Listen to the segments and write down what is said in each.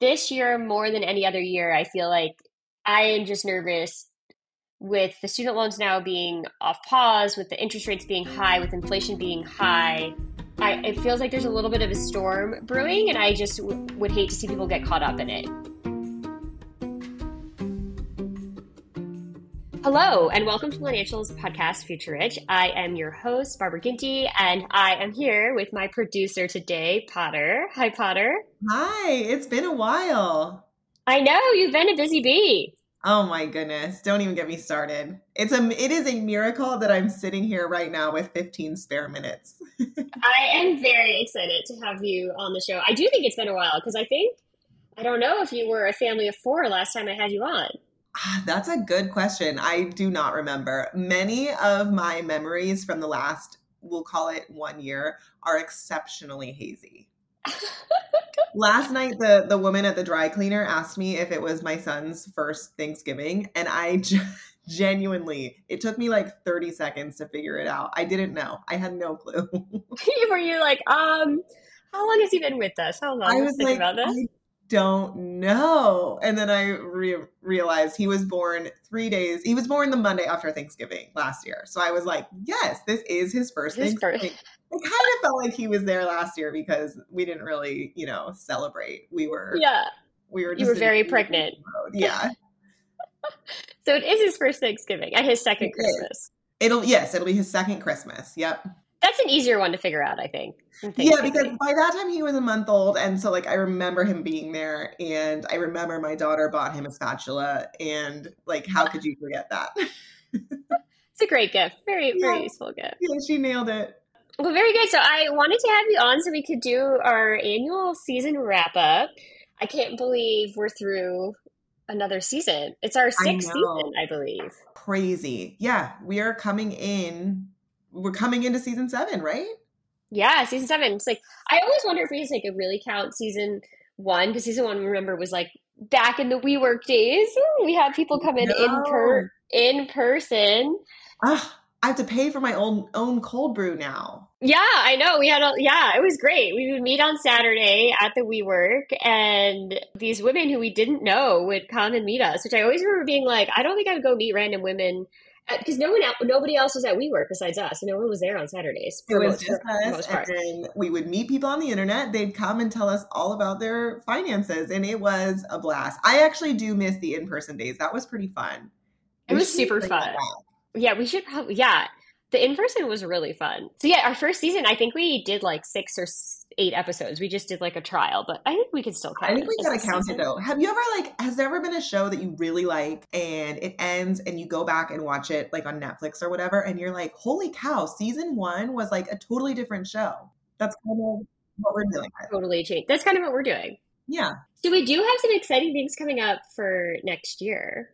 this year more than any other year, I feel like I am just nervous with the student loans now being off pause, with the interest rates being high, with inflation being high. I, it feels like there's a little bit of a storm brewing, and I just w- would hate to see people get caught up in it. Hello, and welcome to Financials Podcast Future Rich. I am your host, Barbara Ginty, and I am here with my producer today, Potter. Hi, Potter. Hi, it's been a while. I know, you've been a busy bee. Oh my goodness, don't even get me started. It's a it is a miracle that I'm sitting here right now with 15 spare minutes. I am very excited to have you on the show. I do think it's been a while because I think I don't know if you were a family of 4 last time I had you on. That's a good question. I do not remember. Many of my memories from the last, we'll call it one year, are exceptionally hazy. last night, the the woman at the dry cleaner asked me if it was my son's first Thanksgiving, and I genuinely, it took me like 30 seconds to figure it out. I didn't know. I had no clue. Were you like, um, how long has he been with us? How long? I was like, about this? I don't know. And then I re- realized he was born three days. He was born the Monday after Thanksgiving last year. So I was like, yes, this is his first his Thanksgiving. First. It kind of felt like he was there last year because we didn't really, you know, celebrate. We were, yeah, we were. you were very pregnant. Mode. Yeah. so it is his first Thanksgiving and his second it Christmas. Is. It'll yes, it'll be his second Christmas. Yep. That's an easier one to figure out, I think. Yeah, because by that time he was a month old, and so like I remember him being there, and I remember my daughter bought him a spatula, and like how could you forget that? it's a great gift, very yeah. very useful gift. Yeah, she nailed it. Well, very good. So I wanted to have you on so we could do our annual season wrap up. I can't believe we're through another season. It's our sixth I season, I believe. Crazy. Yeah, we are coming in we're coming into season seven, right? Yeah, season seven. It's like I always wonder if we just like really count season one because season one, remember, was like back in the WeWork days. We had people come in no. in per in person. Ugh, I have to pay for my own own cold brew now. Yeah, I know. We had a yeah, it was great. We would meet on Saturday at the WeWork, and these women who we didn't know would come and meet us. Which I always remember being like, I don't think I would go meet random women because uh, no one, nobody else was at WeWork besides us. No one was there on Saturdays. It was most, just us, and then we would meet people on the internet. They'd come and tell us all about their finances, and it was a blast. I actually do miss the in-person days. That was pretty fun. It we was super fun. Yeah, we should probably. Yeah, the in-person was really fun. So yeah, our first season, I think we did like six or eight episodes. We just did like a trial, but I think we can still count. I think we gotta count season. it though. Have you ever like has there ever been a show that you really like and it ends and you go back and watch it like on Netflix or whatever and you're like, holy cow, season one was like a totally different show. That's kind of what we're doing. Totally changed. That's kind of what we're doing. Yeah. So we do have some exciting things coming up for next year.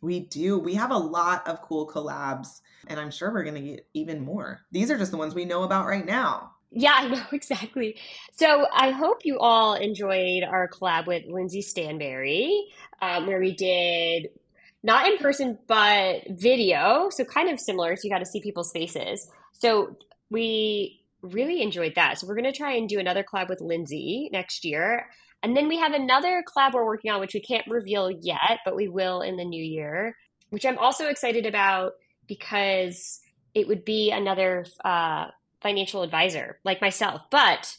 We do. We have a lot of cool collabs, and I'm sure we're going to get even more. These are just the ones we know about right now. Yeah, I know exactly. So I hope you all enjoyed our collab with Lindsay Stanberry, um, where we did not in person but video, so kind of similar. So you got to see people's faces. So we really enjoyed that. So we're going to try and do another collab with Lindsay next year. And then we have another collab we're working on, which we can't reveal yet, but we will in the new year, which I'm also excited about because it would be another uh, financial advisor like myself. But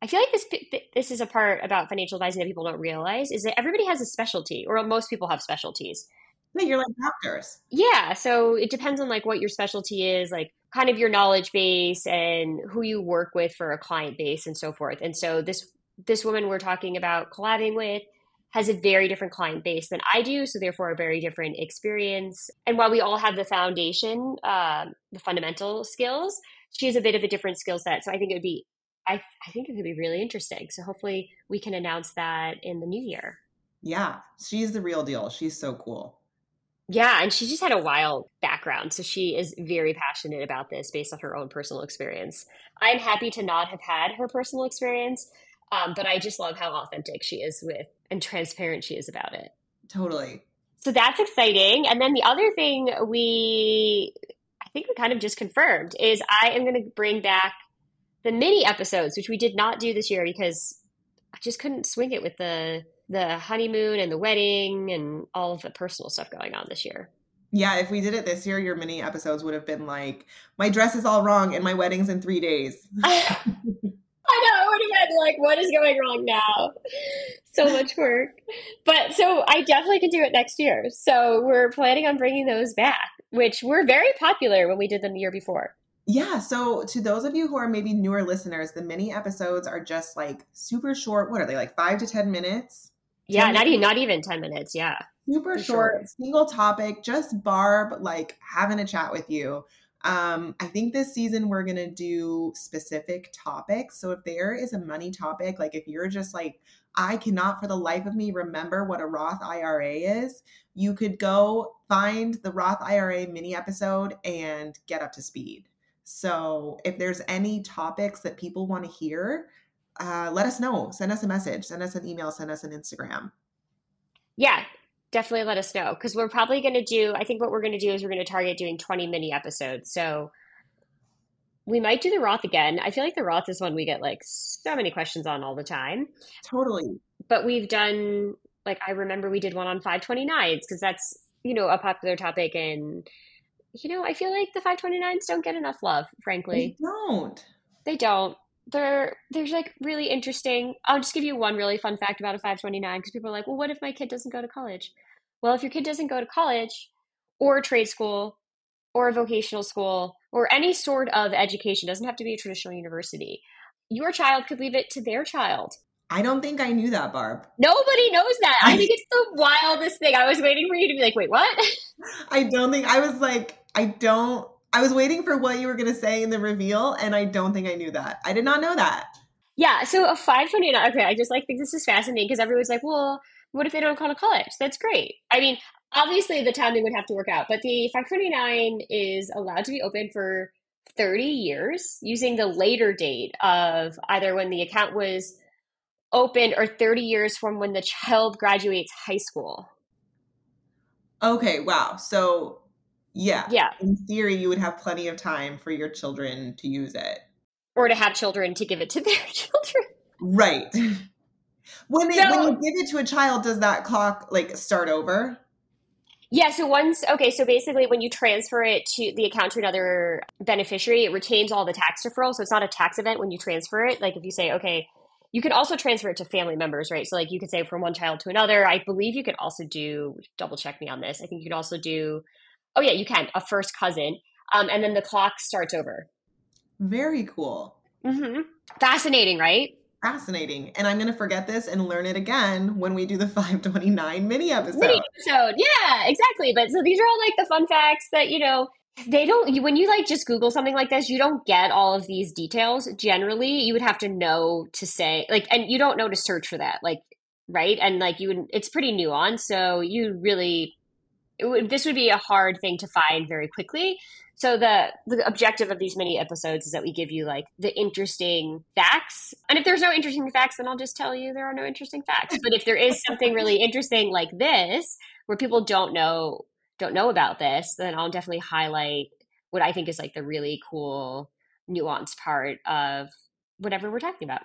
I feel like this this is a part about financial advising that people don't realize is that everybody has a specialty, or most people have specialties. Yeah, you're like doctors. Yeah, so it depends on like what your specialty is, like kind of your knowledge base and who you work with for a client base and so forth. And so this this woman we're talking about collabing with has a very different client base than I do, so therefore a very different experience. And while we all have the foundation, um, the fundamental skills, she has a bit of a different skill set. So I think it would be I, I think it could be really interesting. So hopefully we can announce that in the new year. Yeah, she's the real deal. She's so cool. Yeah, and she just had a wild background. So she is very passionate about this based on her own personal experience. I'm happy to not have had her personal experience, um, but I just love how authentic she is with and transparent she is about it. Totally. So that's exciting. And then the other thing we, I think we kind of just confirmed is I am going to bring back the mini episodes, which we did not do this year because I just couldn't swing it with the the honeymoon and the wedding and all of the personal stuff going on this year. Yeah, if we did it this year, your mini episodes would have been like, my dress is all wrong and my wedding's in three days. I know, it would have been like, what is going wrong now? So much work. But so I definitely can do it next year. So we're planning on bringing those back, which were very popular when we did them the year before. Yeah. So, to those of you who are maybe newer listeners, the mini episodes are just like super short. What are they like, five to ten minutes? Yeah, not even not even ten minutes. Yeah, super short, sure. single topic, just Barb like having a chat with you. Um, I think this season we're gonna do specific topics. So if there is a money topic, like if you're just like, I cannot for the life of me remember what a Roth IRA is, you could go find the Roth IRA mini episode and get up to speed. So if there's any topics that people want to hear, uh, let us know. Send us a message, send us an email, send us an Instagram. Yeah, definitely let us know because we're probably going to do, I think what we're going to do is we're going to target doing 20 mini episodes. So we might do the Roth again. I feel like the Roth is one we get like so many questions on all the time. Totally. But we've done, like, I remember we did one on 529s because that's, you know, a popular topic and you know, I feel like the 529s don't get enough love, frankly. They don't. They don't. They're there's like really interesting. I'll just give you one really fun fact about a 529 because people are like, well, what if my kid doesn't go to college? Well, if your kid doesn't go to college or trade school or a vocational school or any sort of education, doesn't have to be a traditional university, your child could leave it to their child. I don't think I knew that, Barb. Nobody knows that. I think it's the wildest thing. I was waiting for you to be like, wait, what? I don't think I was like, I don't I was waiting for what you were going to say in the reveal, and I don't think I knew that. I did not know that. Yeah, so a 529. Okay, I just like think this is fascinating because everyone's like, well, what if they don't go to college? That's great. I mean, obviously the timing would have to work out, but the 529 is allowed to be open for 30 years using the later date of either when the account was opened or 30 years from when the child graduates high school. Okay, wow. So yeah. Yeah. In theory, you would have plenty of time for your children to use it. Or to have children to give it to their children. Right. When they so, when you give it to a child, does that clock like start over? Yeah, so once okay, so basically when you transfer it to the account to another beneficiary, it retains all the tax deferral. So it's not a tax event when you transfer it. Like if you say, okay, you can also transfer it to family members, right? So like you could say from one child to another. I believe you could also do double check me on this. I think you could also do Oh yeah, you can a first cousin, um, and then the clock starts over. Very cool. Mm-hmm. Fascinating, right? Fascinating. And I'm going to forget this and learn it again when we do the 529 mini episode. Mini episode. Yeah, exactly. But so these are all like the fun facts that, you know, they don't, when you like just Google something like this, you don't get all of these details. Generally, you would have to know to say, like, and you don't know to search for that. Like, right? And like, you would, it's pretty nuanced. So you really would, this would be a hard thing to find very quickly. So the the objective of these mini episodes is that we give you like the interesting facts. And if there's no interesting facts, then I'll just tell you there are no interesting facts. But if there is something really interesting like this, where people don't know don't know about this, then I'll definitely highlight what I think is like the really cool nuanced part of whatever we're talking about.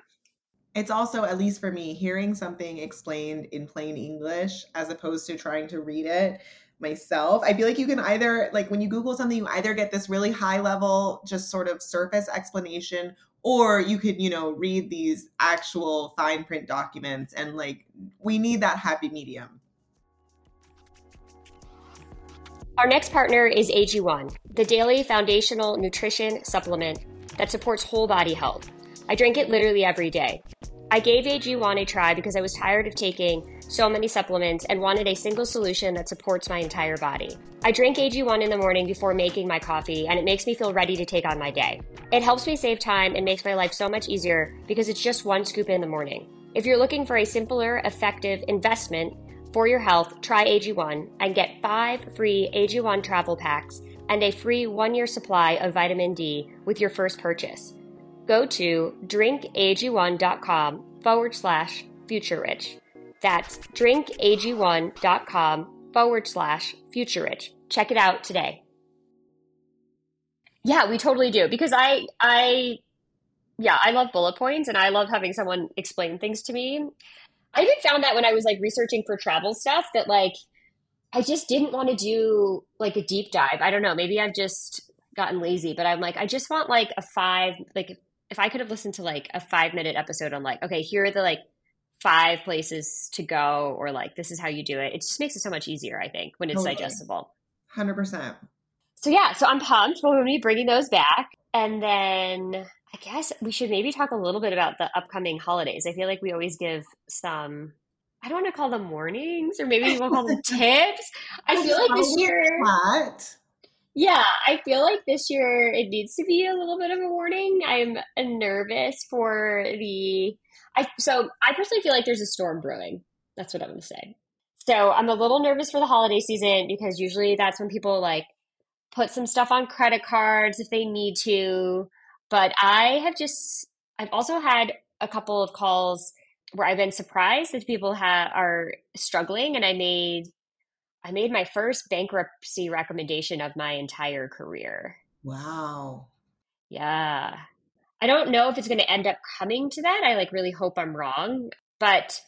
It's also, at least for me, hearing something explained in plain English as opposed to trying to read it myself. I feel like you can either, like, when you Google something, you either get this really high level, just sort of surface explanation, or you could, you know, read these actual fine print documents. And, like, we need that happy medium. Our next partner is AG1, the daily foundational nutrition supplement that supports whole body health. I drink it literally every day. I gave AG1 a try because I was tired of taking so many supplements and wanted a single solution that supports my entire body. I drink AG1 in the morning before making my coffee, and it makes me feel ready to take on my day. It helps me save time and makes my life so much easier because it's just one scoop in the morning. If you're looking for a simpler, effective investment for your health, try AG1 and get five free AG1 travel packs and a free one year supply of vitamin D with your first purchase go to drinkag1.com forward slash future rich. That's drinkag1.com forward slash future rich. Check it out today. Yeah, we totally do because I, I, yeah, I love bullet points and I love having someone explain things to me. I even found that when I was like researching for travel stuff that like I just didn't want to do like a deep dive. I don't know, maybe I've just gotten lazy, but I'm like I just want like a 5 like if I could have listened to like a five minute episode on like, okay, here are the like five places to go, or like this is how you do it, it just makes it so much easier, I think, when it's totally. digestible. 100%. So, yeah, so I'm pumped. We're going to be bringing those back. And then I guess we should maybe talk a little bit about the upcoming holidays. I feel like we always give some I don't want to call them warnings, or maybe we'll call them tips. I feel like this year. What? Yeah, I feel like this year it needs to be a little bit of a warning. I'm nervous for the I so I personally feel like there's a storm brewing. That's what I'm going to say. So, I'm a little nervous for the holiday season because usually that's when people like put some stuff on credit cards if they need to, but I have just I've also had a couple of calls where I've been surprised that people ha- are struggling and I made I made my first bankruptcy recommendation of my entire career. Wow. Yeah. I don't know if it's going to end up coming to that. I like really hope I'm wrong. But,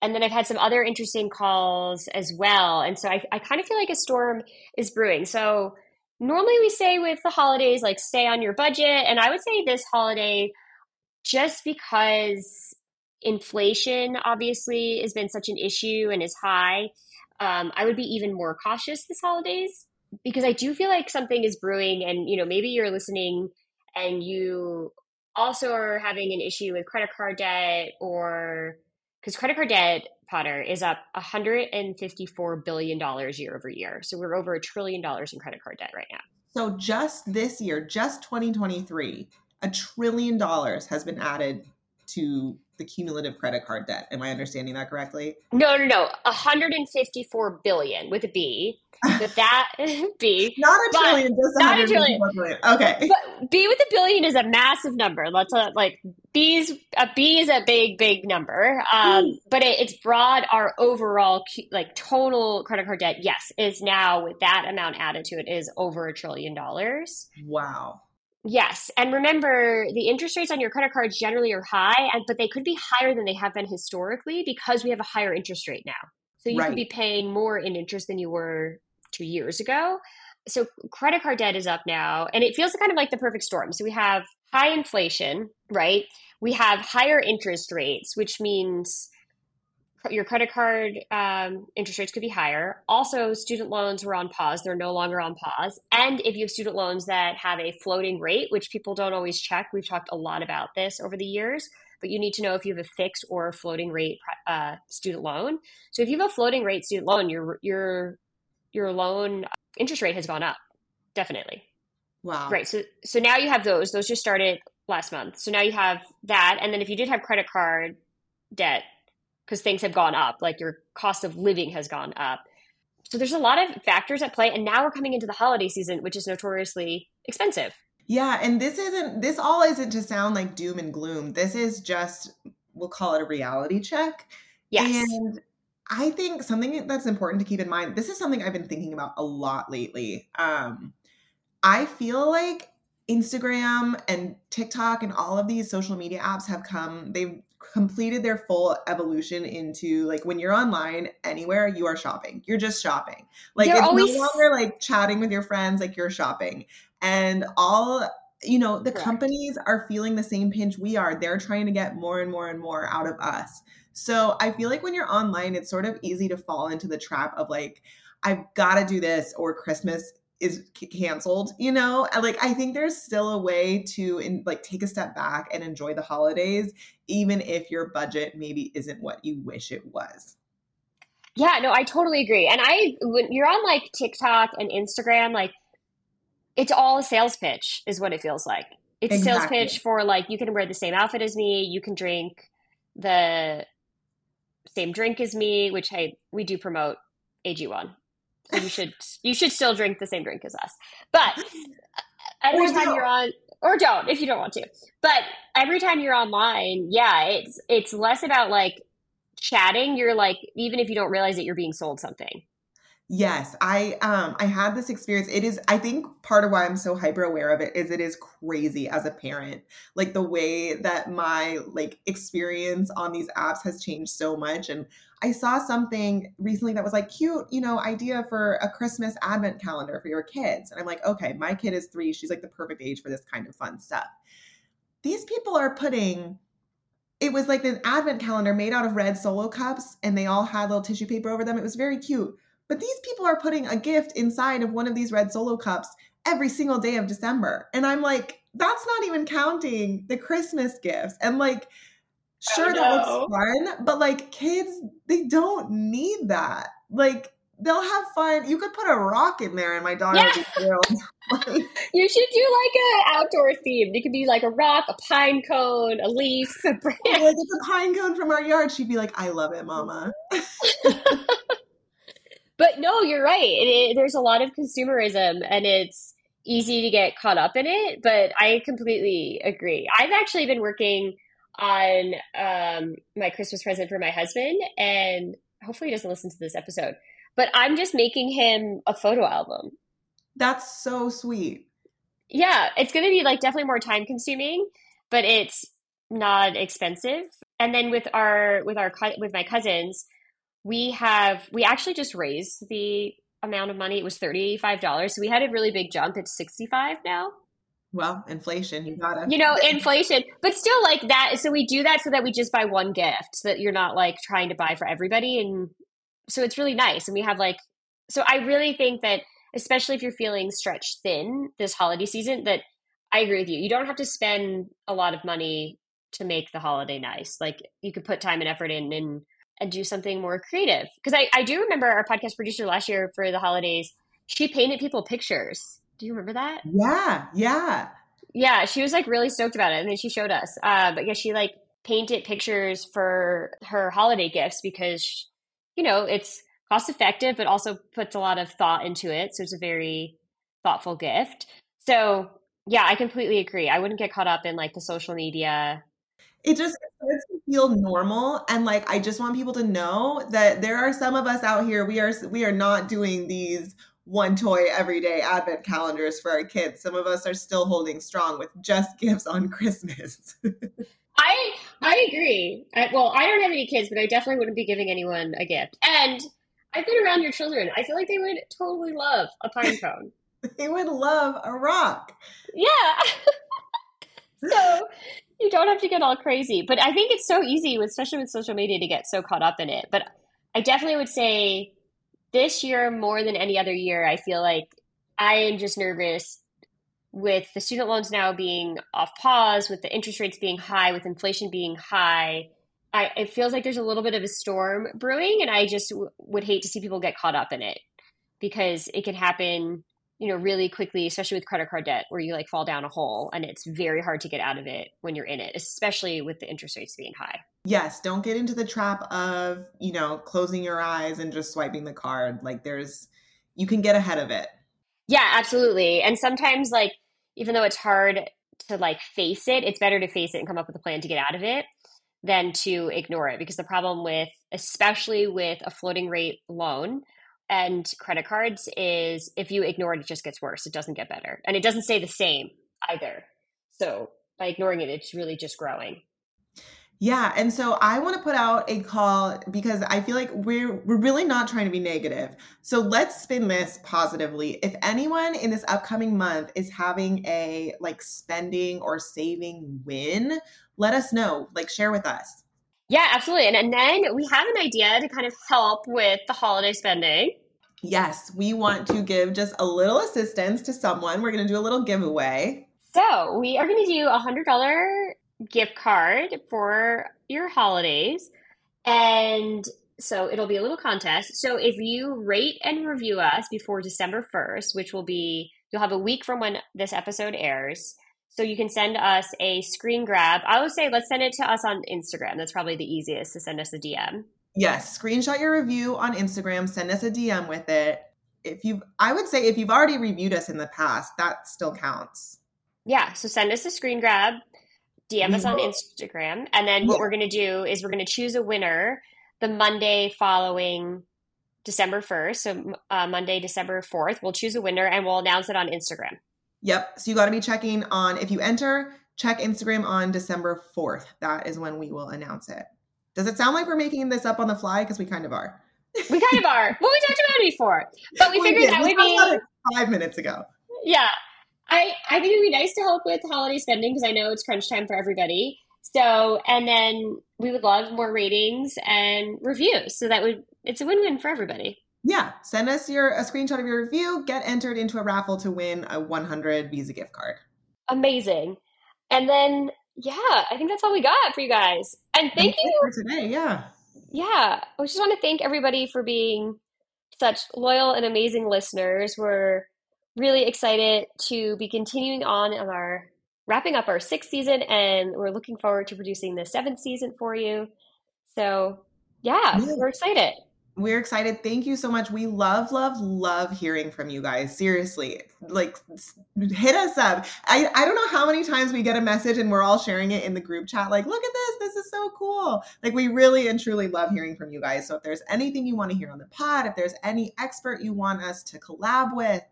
and then I've had some other interesting calls as well. And so I, I kind of feel like a storm is brewing. So normally we say with the holidays, like stay on your budget. And I would say this holiday, just because inflation obviously has been such an issue and is high um, I would be even more cautious this holidays because I do feel like something is brewing, and you know maybe you're listening and you also are having an issue with credit card debt or because credit card debt potter is up 154 billion dollars year over year so we're over a trillion dollars in credit card debt right now. So just this year just 2023 a trillion dollars has been added to the cumulative credit card debt. Am I understanding that correctly? No, no, no. 154 billion with a B. But that B. not a trillion, just not a trillion. Billion. Okay. But B with a billion is a massive number. Let's uh, like B's a B is a big, big number. Um, mm. but it, it's broad. Our overall like total credit card debt, yes, is now with that amount added to it is over a trillion dollars. Wow. Yes. And remember, the interest rates on your credit cards generally are high, and but they could be higher than they have been historically because we have a higher interest rate now. So you right. could be paying more in interest than you were two years ago. So credit card debt is up now, and it feels kind of like the perfect storm. So we have high inflation, right? We have higher interest rates, which means your credit card um, interest rates could be higher. Also, student loans were on pause; they're no longer on pause. And if you have student loans that have a floating rate, which people don't always check, we've talked a lot about this over the years. But you need to know if you have a fixed or floating rate uh, student loan. So if you have a floating rate student loan, your your your loan interest rate has gone up, definitely. Wow. Right. So so now you have those. Those just started last month. So now you have that, and then if you did have credit card debt because things have gone up, like your cost of living has gone up. So there's a lot of factors at play. And now we're coming into the holiday season, which is notoriously expensive. Yeah. And this isn't, this all isn't to sound like doom and gloom. This is just, we'll call it a reality check. Yes. And I think something that's important to keep in mind, this is something I've been thinking about a lot lately. Um, I feel like Instagram and TikTok and all of these social media apps have come, they've completed their full evolution into like when you're online anywhere you are shopping. You're just shopping. Like They're it's always... no longer like chatting with your friends like you're shopping. And all you know the Correct. companies are feeling the same pinch we are. They're trying to get more and more and more out of us. So i feel like when you're online it's sort of easy to fall into the trap of like i've got to do this or christmas is canceled, you know? Like I think there's still a way to in, like take a step back and enjoy the holidays even if your budget maybe isn't what you wish it was. Yeah, no, I totally agree. And I when you're on like TikTok and Instagram like it's all a sales pitch is what it feels like. It's exactly. a sales pitch for like you can wear the same outfit as me, you can drink the same drink as me, which I we do promote AG1. You should you should still drink the same drink as us. But every time you're on or don't if you don't want to. But every time you're online, yeah, it's it's less about like chatting. You're like even if you don't realize that you're being sold something. Yes, I um I had this experience. It is I think part of why I'm so hyper aware of it is it is crazy as a parent. Like the way that my like experience on these apps has changed so much and I saw something recently that was like cute, you know, idea for a Christmas advent calendar for your kids. And I'm like, okay, my kid is 3, she's like the perfect age for this kind of fun stuff. These people are putting it was like an advent calendar made out of red solo cups and they all had little tissue paper over them. It was very cute but these people are putting a gift inside of one of these red solo cups every single day of December. And I'm like, that's not even counting the Christmas gifts. And like, sure, that looks fun, but like, kids, they don't need that. Like, they'll have fun. You could put a rock in there, and my daughter yeah. would be thrilled. you should do like a outdoor theme. It could be like a rock, a pine cone, a leaf, a branch. Oh, like it's a pine cone from our yard. She'd be like, "I love it, Mama." but no, you're right. It, it, there's a lot of consumerism, and it's easy to get caught up in it. But I completely agree. I've actually been working on um, my Christmas present for my husband, and hopefully he doesn't listen to this episode. But I'm just making him a photo album. That's so sweet. Yeah, it's going to be like definitely more time consuming, but it's not expensive. And then with our with our with my cousins, we have we actually just raised the amount of money. It was $35. So we had a really big jump. It's 65 now. Well, inflation, you gotta. You know, inflation, but still like that. So we do that so that we just buy one gift so that you're not like trying to buy for everybody. And so it's really nice. And we have like, so I really think that, especially if you're feeling stretched thin this holiday season, that I agree with you. You don't have to spend a lot of money to make the holiday nice. Like you could put time and effort in and and do something more creative. Because I, I do remember our podcast producer last year for the holidays, she painted people pictures. Do you remember that? Yeah, yeah. Yeah, she was like really stoked about it. And then she showed us. Uh, but yeah, she like painted pictures for her holiday gifts because, you know, it's cost effective, but also puts a lot of thought into it. So it's a very thoughtful gift. So yeah, I completely agree. I wouldn't get caught up in like the social media it just starts to feel normal and like i just want people to know that there are some of us out here we are we are not doing these one toy everyday advent calendars for our kids. Some of us are still holding strong with just gifts on christmas. I i agree. I, well i don't have any kids but i definitely wouldn't be giving anyone a gift. And i've been around your children. I feel like they would totally love a pine cone. They would love a rock. Yeah. So you don't have to get all crazy. But I think it's so easy, especially with social media, to get so caught up in it. But I definitely would say this year, more than any other year, I feel like I am just nervous with the student loans now being off pause, with the interest rates being high, with inflation being high. I, it feels like there's a little bit of a storm brewing, and I just w- would hate to see people get caught up in it because it can happen you know, really quickly, especially with credit card debt, where you like fall down a hole and it's very hard to get out of it when you're in it, especially with the interest rates being high. Yes, don't get into the trap of, you know, closing your eyes and just swiping the card. Like there's, you can get ahead of it. Yeah, absolutely. And sometimes, like, even though it's hard to like face it, it's better to face it and come up with a plan to get out of it than to ignore it. Because the problem with, especially with a floating rate loan, and credit cards is if you ignore it, it just gets worse. It doesn't get better. And it doesn't stay the same either. So by ignoring it, it's really just growing. Yeah, and so I want to put out a call because I feel like we're we're really not trying to be negative. So let's spin this positively. If anyone in this upcoming month is having a like spending or saving win, let us know. Like share with us. Yeah, absolutely. And, and then we have an idea to kind of help with the holiday spending. Yes, we want to give just a little assistance to someone. We're going to do a little giveaway. So, we are going to do a $100 gift card for your holidays. And so it'll be a little contest. So if you rate and review us before December 1st, which will be, you'll have a week from when this episode airs. So you can send us a screen grab. I would say let's send it to us on Instagram. That's probably the easiest to send us a DM. Yes, screenshot your review on Instagram, send us a DM with it. If you've I would say if you've already reviewed us in the past, that still counts. Yeah, so send us a screen grab, DM us on Instagram, and then what we're going to do is we're going to choose a winner the Monday following December 1st. So uh, Monday, December 4th, we'll choose a winner and we'll announce it on Instagram. Yep. So you got to be checking on, if you enter, check Instagram on December 4th. That is when we will announce it. Does it sound like we're making this up on the fly? Because we kind of are. We kind of are. Well, we talked about it before, but we, we figured did. that we would be five minutes ago. Yeah, I I think it would be nice to help with holiday spending because I know it's crunch time for everybody. So, and then we would love more ratings and reviews. So that would it's a win-win for everybody. Yeah, send us your a screenshot of your review, get entered into a raffle to win a 100 Visa gift card. Amazing. And then yeah, I think that's all we got for you guys. And thank you for today. Yeah. Yeah, I just want to thank everybody for being such loyal and amazing listeners. We're really excited to be continuing on in our wrapping up our sixth season, and we're looking forward to producing the seventh season for you. So, yeah, yeah. we're excited. We're excited. Thank you so much. We love, love, love hearing from you guys. Seriously, like hit us up. I, I don't know how many times we get a message and we're all sharing it in the group chat. Like, look at this. This is so cool. Like, we really and truly love hearing from you guys. So, if there's anything you want to hear on the pod, if there's any expert you want us to collab with,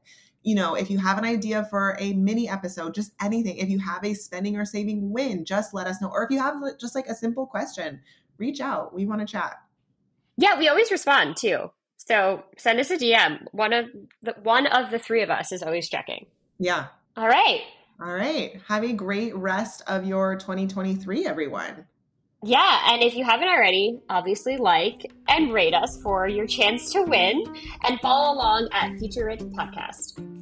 you know, if you have an idea for a mini episode, just anything. If you have a spending or saving win, just let us know. Or if you have just like a simple question, reach out. We want to chat. Yeah, we always respond too. So send us a DM. One of the one of the three of us is always checking. Yeah. All right. All right. Have a great rest of your 2023, everyone. Yeah, and if you haven't already, obviously like and rate us for your chance to win and follow along at Future Rich Podcast.